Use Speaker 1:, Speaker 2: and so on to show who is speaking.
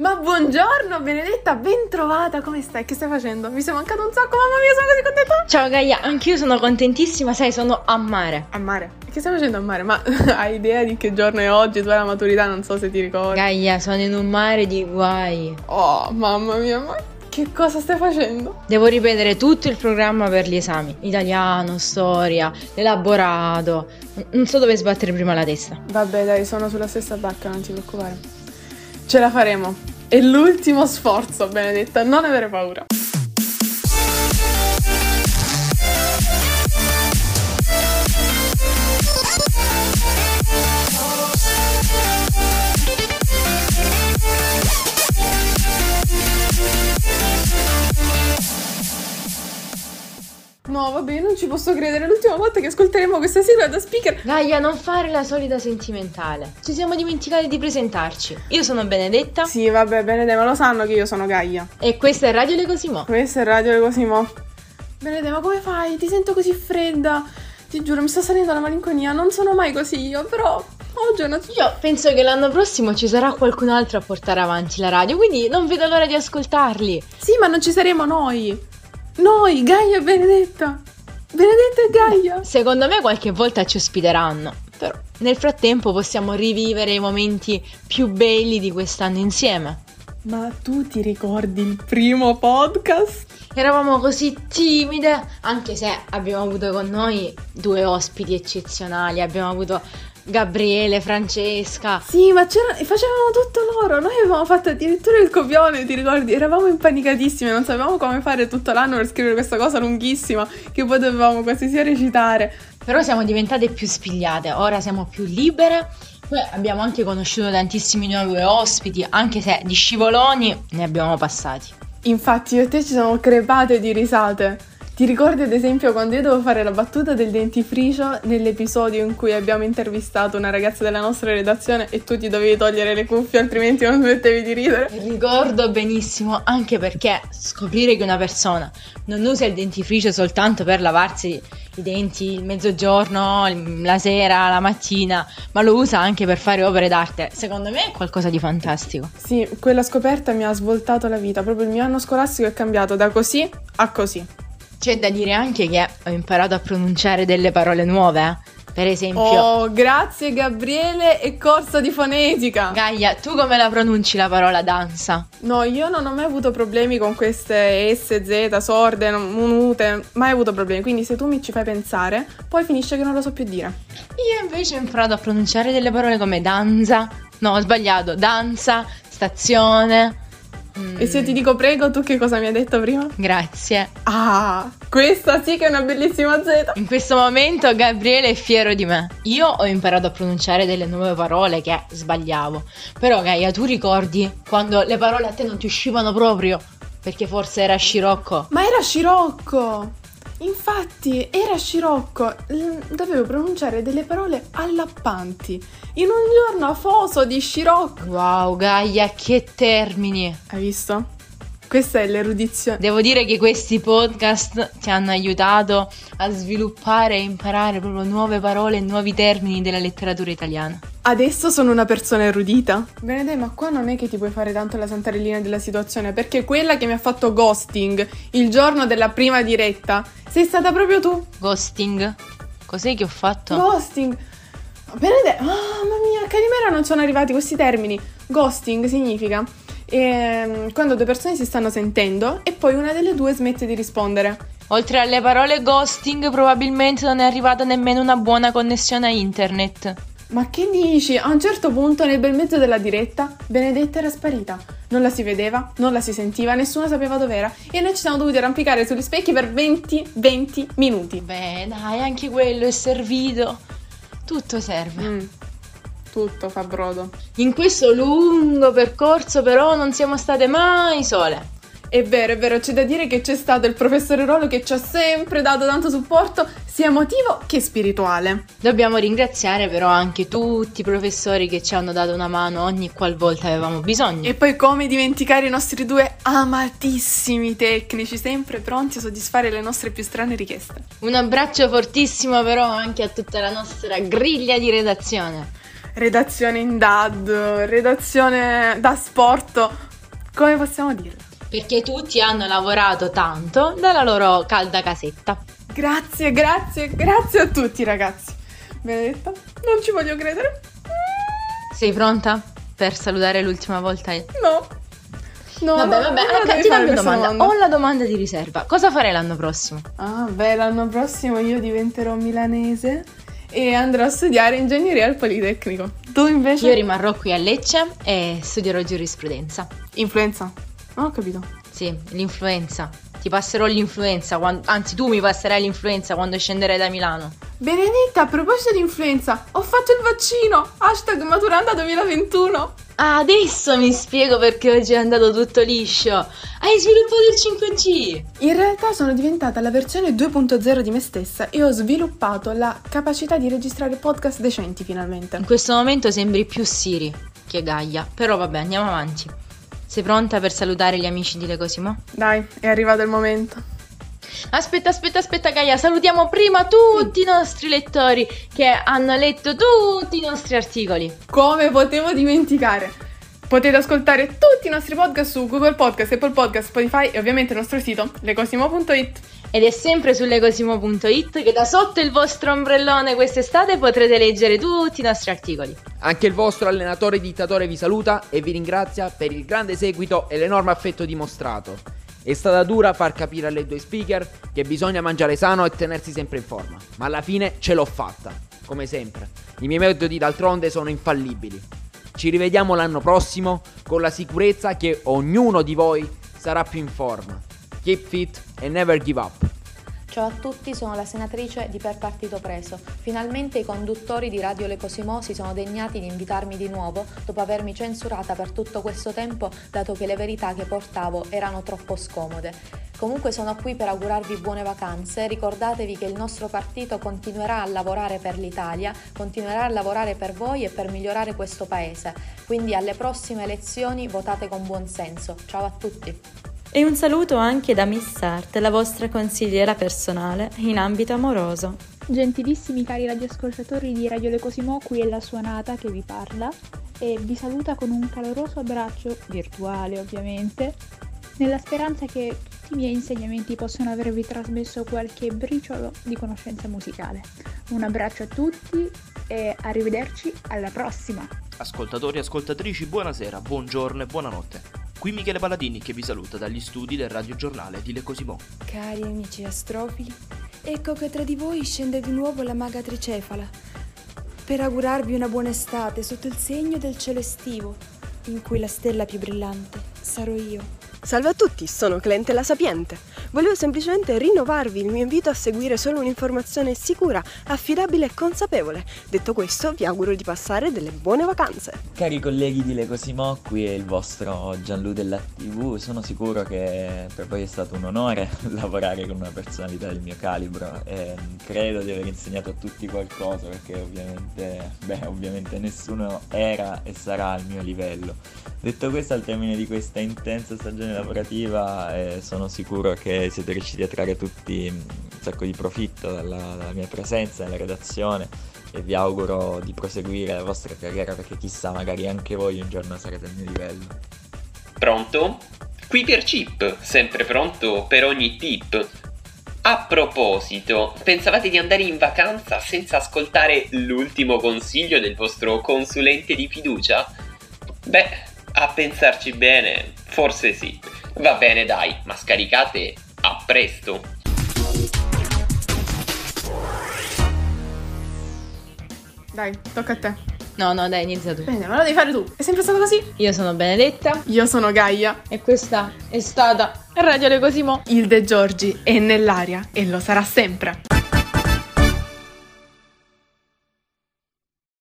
Speaker 1: Ma buongiorno Benedetta, ben trovata, come stai? Che stai facendo? Mi sei mancato un sacco, mamma mia, sono così contenta!
Speaker 2: Ciao Gaia, anch'io sono contentissima, sai, sono a mare.
Speaker 1: A mare? Che stai facendo a mare? Ma hai idea di che giorno è oggi? Tu hai la maturità, non so se ti ricordi.
Speaker 2: Gaia, sono in un mare di guai.
Speaker 1: Oh, mamma mia, ma che cosa stai facendo?
Speaker 2: Devo ripetere tutto il programma per gli esami. Italiano, storia, elaborato. Non so dove sbattere prima la testa.
Speaker 1: Vabbè, dai, sono sulla stessa barca, non ti preoccupare. Ce la faremo. È l'ultimo sforzo, Benedetta, non avere paura. Vabbè, non ci posso credere. È l'ultima volta che ascolteremo questa sigla da speaker.
Speaker 2: Gaia, non fare la solita sentimentale. Ci siamo dimenticati di presentarci. Io sono Benedetta.
Speaker 1: Sì, vabbè, Benedetta, ma lo sanno che io sono Gaia.
Speaker 2: E questa è Radio Le Cosimo.
Speaker 1: Questa è Radio Le Cosimo. Benedetta, ma come fai? Ti sento così fredda. Ti giuro, mi sta salendo la malinconia. Non sono mai così io, però oggi è una...
Speaker 2: Io penso che l'anno prossimo ci sarà qualcun altro a portare avanti la radio, quindi non vedo l'ora di ascoltarli.
Speaker 1: Sì, ma non ci saremo noi. Noi, Gaia e Benedetta. Benedetta e Gaia.
Speaker 2: Secondo me qualche volta ci ospiteranno, però nel frattempo possiamo rivivere i momenti più belli di quest'anno insieme.
Speaker 1: Ma tu ti ricordi il primo podcast?
Speaker 2: Eravamo così timide, anche se abbiamo avuto con noi due ospiti eccezionali, abbiamo avuto Gabriele, Francesca.
Speaker 1: Sì, ma facevano tutto loro. Noi avevamo fatto addirittura il copione, ti ricordi? Eravamo impanicatissimi, non sapevamo come fare tutto l'anno per scrivere questa cosa lunghissima che poi dovevamo quasi sia recitare.
Speaker 2: Però siamo diventate più spigliate, ora siamo più libere. Poi abbiamo anche conosciuto tantissimi nuovi ospiti, anche se di scivoloni ne abbiamo passati.
Speaker 1: Infatti io e te ci siamo crepate di risate. Ti ricordi ad esempio quando io dovevo fare la battuta del dentifricio nell'episodio in cui abbiamo intervistato una ragazza della nostra redazione e tu ti dovevi togliere le cuffie altrimenti non smettevi di ridere?
Speaker 2: Ricordo benissimo, anche perché scoprire che una persona non usa il dentifricio soltanto per lavarsi i denti il mezzogiorno, la sera, la mattina, ma lo usa anche per fare opere d'arte, secondo me è qualcosa di fantastico.
Speaker 1: Sì, quella scoperta mi ha svoltato la vita, proprio il mio anno scolastico è cambiato da così a così.
Speaker 2: C'è da dire anche che ho imparato a pronunciare delle parole nuove. eh. Per esempio,
Speaker 1: Oh, grazie Gabriele e corso di fonetica.
Speaker 2: Gaia, tu come la pronunci la parola danza?
Speaker 1: No, io non ho mai avuto problemi con queste S, Z, sorde, munute, mai avuto problemi. Quindi se tu mi ci fai pensare, poi finisce che non lo so più dire.
Speaker 2: Io invece ho imparato a pronunciare delle parole come danza. No, ho sbagliato. Danza, stazione. Mm,
Speaker 1: E se ti dico prego, tu che cosa mi hai detto prima?
Speaker 2: Grazie.
Speaker 1: Ah, questa sì che è una bellissima Z.
Speaker 2: In questo momento Gabriele è fiero di me. Io ho imparato a pronunciare delle nuove parole che sbagliavo. Però Gaia, tu ricordi quando le parole a te non ti uscivano proprio? Perché forse era scirocco.
Speaker 1: Ma era scirocco! Infatti, era scirocco. Dovevo pronunciare delle parole allappanti. In un giorno afoso di scirocco.
Speaker 2: Wow, Gaia, che termini.
Speaker 1: Hai visto? Questa è l'erudizione.
Speaker 2: Devo dire che questi podcast ti hanno aiutato a sviluppare e imparare proprio nuove parole e nuovi termini della letteratura italiana.
Speaker 1: Adesso sono una persona erudita? Benedetta, ma qua non è che ti puoi fare tanto la santarellina della situazione, perché quella che mi ha fatto ghosting il giorno della prima diretta sei stata proprio tu.
Speaker 2: Ghosting. Cos'è che ho fatto?
Speaker 1: Ghosting. Benedetta, mamma mia, a Calimera non sono arrivati questi termini. Ghosting significa ehm, quando due persone si stanno sentendo e poi una delle due smette di rispondere.
Speaker 2: Oltre alle parole ghosting, probabilmente non è arrivata nemmeno una buona connessione a internet.
Speaker 1: Ma che dici? A un certo punto, nel bel mezzo della diretta, Benedetta era sparita. Non la si vedeva, non la si sentiva, nessuno sapeva dov'era e noi ci siamo dovuti arrampicare sugli specchi per 20-20 minuti.
Speaker 2: Beh, dai, anche quello è servito. Tutto serve.
Speaker 1: Mm, tutto fa brodo.
Speaker 2: In questo lungo percorso, però, non siamo state mai sole.
Speaker 1: È vero, è vero, c'è da dire che c'è stato il professore Rolo che ci ha sempre dato tanto supporto, sia emotivo che spirituale.
Speaker 2: Dobbiamo ringraziare però anche tutti i professori che ci hanno dato una mano ogni qualvolta avevamo bisogno.
Speaker 1: E poi come dimenticare i nostri due amatissimi tecnici, sempre pronti a soddisfare le nostre più strane richieste.
Speaker 2: Un abbraccio fortissimo però anche a tutta la nostra griglia di redazione.
Speaker 1: Redazione in DAD, redazione da sport, Come possiamo dirlo?
Speaker 2: Perché tutti hanno lavorato tanto dalla loro calda casetta.
Speaker 1: Grazie, grazie, grazie a tutti ragazzi. Benedetta, non ci voglio credere.
Speaker 2: Sei pronta per salutare l'ultima volta?
Speaker 1: No. No,
Speaker 2: vabbè,
Speaker 1: no,
Speaker 2: vabbè,
Speaker 1: devi
Speaker 2: ti dammi una
Speaker 1: questa
Speaker 2: domanda. Ho la domanda di riserva. Cosa farei l'anno prossimo?
Speaker 1: Ah, beh, l'anno prossimo io diventerò milanese e andrò a studiare ingegneria al Politecnico. Tu invece?
Speaker 2: Io rimarrò qui a Lecce e studierò giurisprudenza.
Speaker 1: Influenza. Non ho capito.
Speaker 2: Sì, l'influenza. Ti passerò l'influenza, quando- anzi tu mi passerai l'influenza quando scenderai da Milano.
Speaker 1: Benedetta, a proposito di influenza, ho fatto il vaccino. Hashtag Maturanda 2021.
Speaker 2: Ah, adesso mi spiego perché oggi è andato tutto liscio. Hai sviluppato il 5G.
Speaker 1: In realtà sono diventata la versione 2.0 di me stessa e ho sviluppato la capacità di registrare podcast decenti finalmente.
Speaker 2: In questo momento sembri più Siri che Gaia, però vabbè, andiamo avanti. Sei pronta per salutare gli amici di Le Cosimo?
Speaker 1: Dai, è arrivato il momento.
Speaker 2: Aspetta, aspetta, aspetta Gaia, salutiamo prima tutti i nostri lettori che hanno letto tutti i nostri articoli.
Speaker 1: Come potevo dimenticare? Potete ascoltare tutti i nostri podcast su Google Podcast, Apple Podcast, Spotify e ovviamente il nostro sito lecosimo.it.
Speaker 2: Ed è sempre su legosimo.it che da sotto il vostro ombrellone quest'estate potrete leggere tutti i nostri articoli.
Speaker 3: Anche il vostro allenatore dittatore vi saluta e vi ringrazia per il grande seguito e l'enorme affetto dimostrato. È stata dura far capire alle due speaker che bisogna mangiare sano e tenersi sempre in forma, ma alla fine ce l'ho fatta, come sempre. I miei metodi d'altronde sono infallibili. Ci rivediamo l'anno prossimo con la sicurezza che ognuno di voi sarà più in forma. Keep fit and never give up.
Speaker 4: Ciao a tutti, sono la senatrice di Per Partito Preso. Finalmente i conduttori di Radio Le Cosimo si sono degnati di invitarmi di nuovo dopo avermi censurata per tutto questo tempo dato che le verità che portavo erano troppo scomode. Comunque sono qui per augurarvi buone vacanze, ricordatevi che il nostro partito continuerà a lavorare per l'Italia, continuerà a lavorare per voi e per migliorare questo paese. Quindi alle prossime elezioni votate con buon senso. Ciao a tutti!
Speaker 5: E un saluto anche da Miss Art, la vostra consigliera personale in ambito amoroso.
Speaker 6: Gentilissimi cari radioascoltatori di Radio Le Cosimo, qui è la suonata che vi parla e vi saluta con un caloroso abbraccio, virtuale ovviamente, nella speranza che tutti i miei insegnamenti possano avervi trasmesso qualche briciolo di conoscenza musicale. Un abbraccio a tutti e arrivederci alla prossima!
Speaker 7: Ascoltatori e ascoltatrici, buonasera, buongiorno e buonanotte. Qui Michele Paladini che vi saluta dagli studi del radiogiornale di Le Cosimo.
Speaker 8: Cari amici astrofili, ecco che tra di voi scende di nuovo la maga tricefala per augurarvi una buona estate sotto il segno del cielo estivo, in cui la stella più brillante sarò io.
Speaker 9: Salve a tutti, sono Clente la Sapiente. Volevo semplicemente rinnovarvi il mio invito a seguire solo un'informazione sicura, affidabile e consapevole. Detto questo, vi auguro di passare delle buone vacanze.
Speaker 10: Cari colleghi di Lecosimo, qui è il vostro Gianlu della TV. Sono sicuro che per voi è stato un onore lavorare con una personalità del mio calibro e credo di aver insegnato a tutti qualcosa perché ovviamente, beh, ovviamente nessuno era e sarà al mio livello. Detto questo, al termine di questa intensa stagione lavorativa eh, sono sicuro che siete riusciti a trarre tutti un sacco di profitto dalla, dalla mia presenza nella redazione e vi auguro di proseguire la vostra carriera perché chissà magari anche voi un giorno sarete al mio livello.
Speaker 11: Pronto? Qui per Chip, sempre pronto per ogni tip. A proposito, pensavate di andare in vacanza senza ascoltare l'ultimo consiglio del vostro consulente di fiducia? Beh, a pensarci bene, forse sì. Va bene dai, ma scaricate presto.
Speaker 1: Dai, tocca a te.
Speaker 2: No, no, dai, inizia tu.
Speaker 1: Bene, ma lo devi fare tu. È sempre stato così?
Speaker 2: Io sono Benedetta
Speaker 1: Io sono Gaia.
Speaker 2: e questa è stata Radio Le Cosimo.
Speaker 1: Il De Giorgi è nell'aria e lo sarà sempre.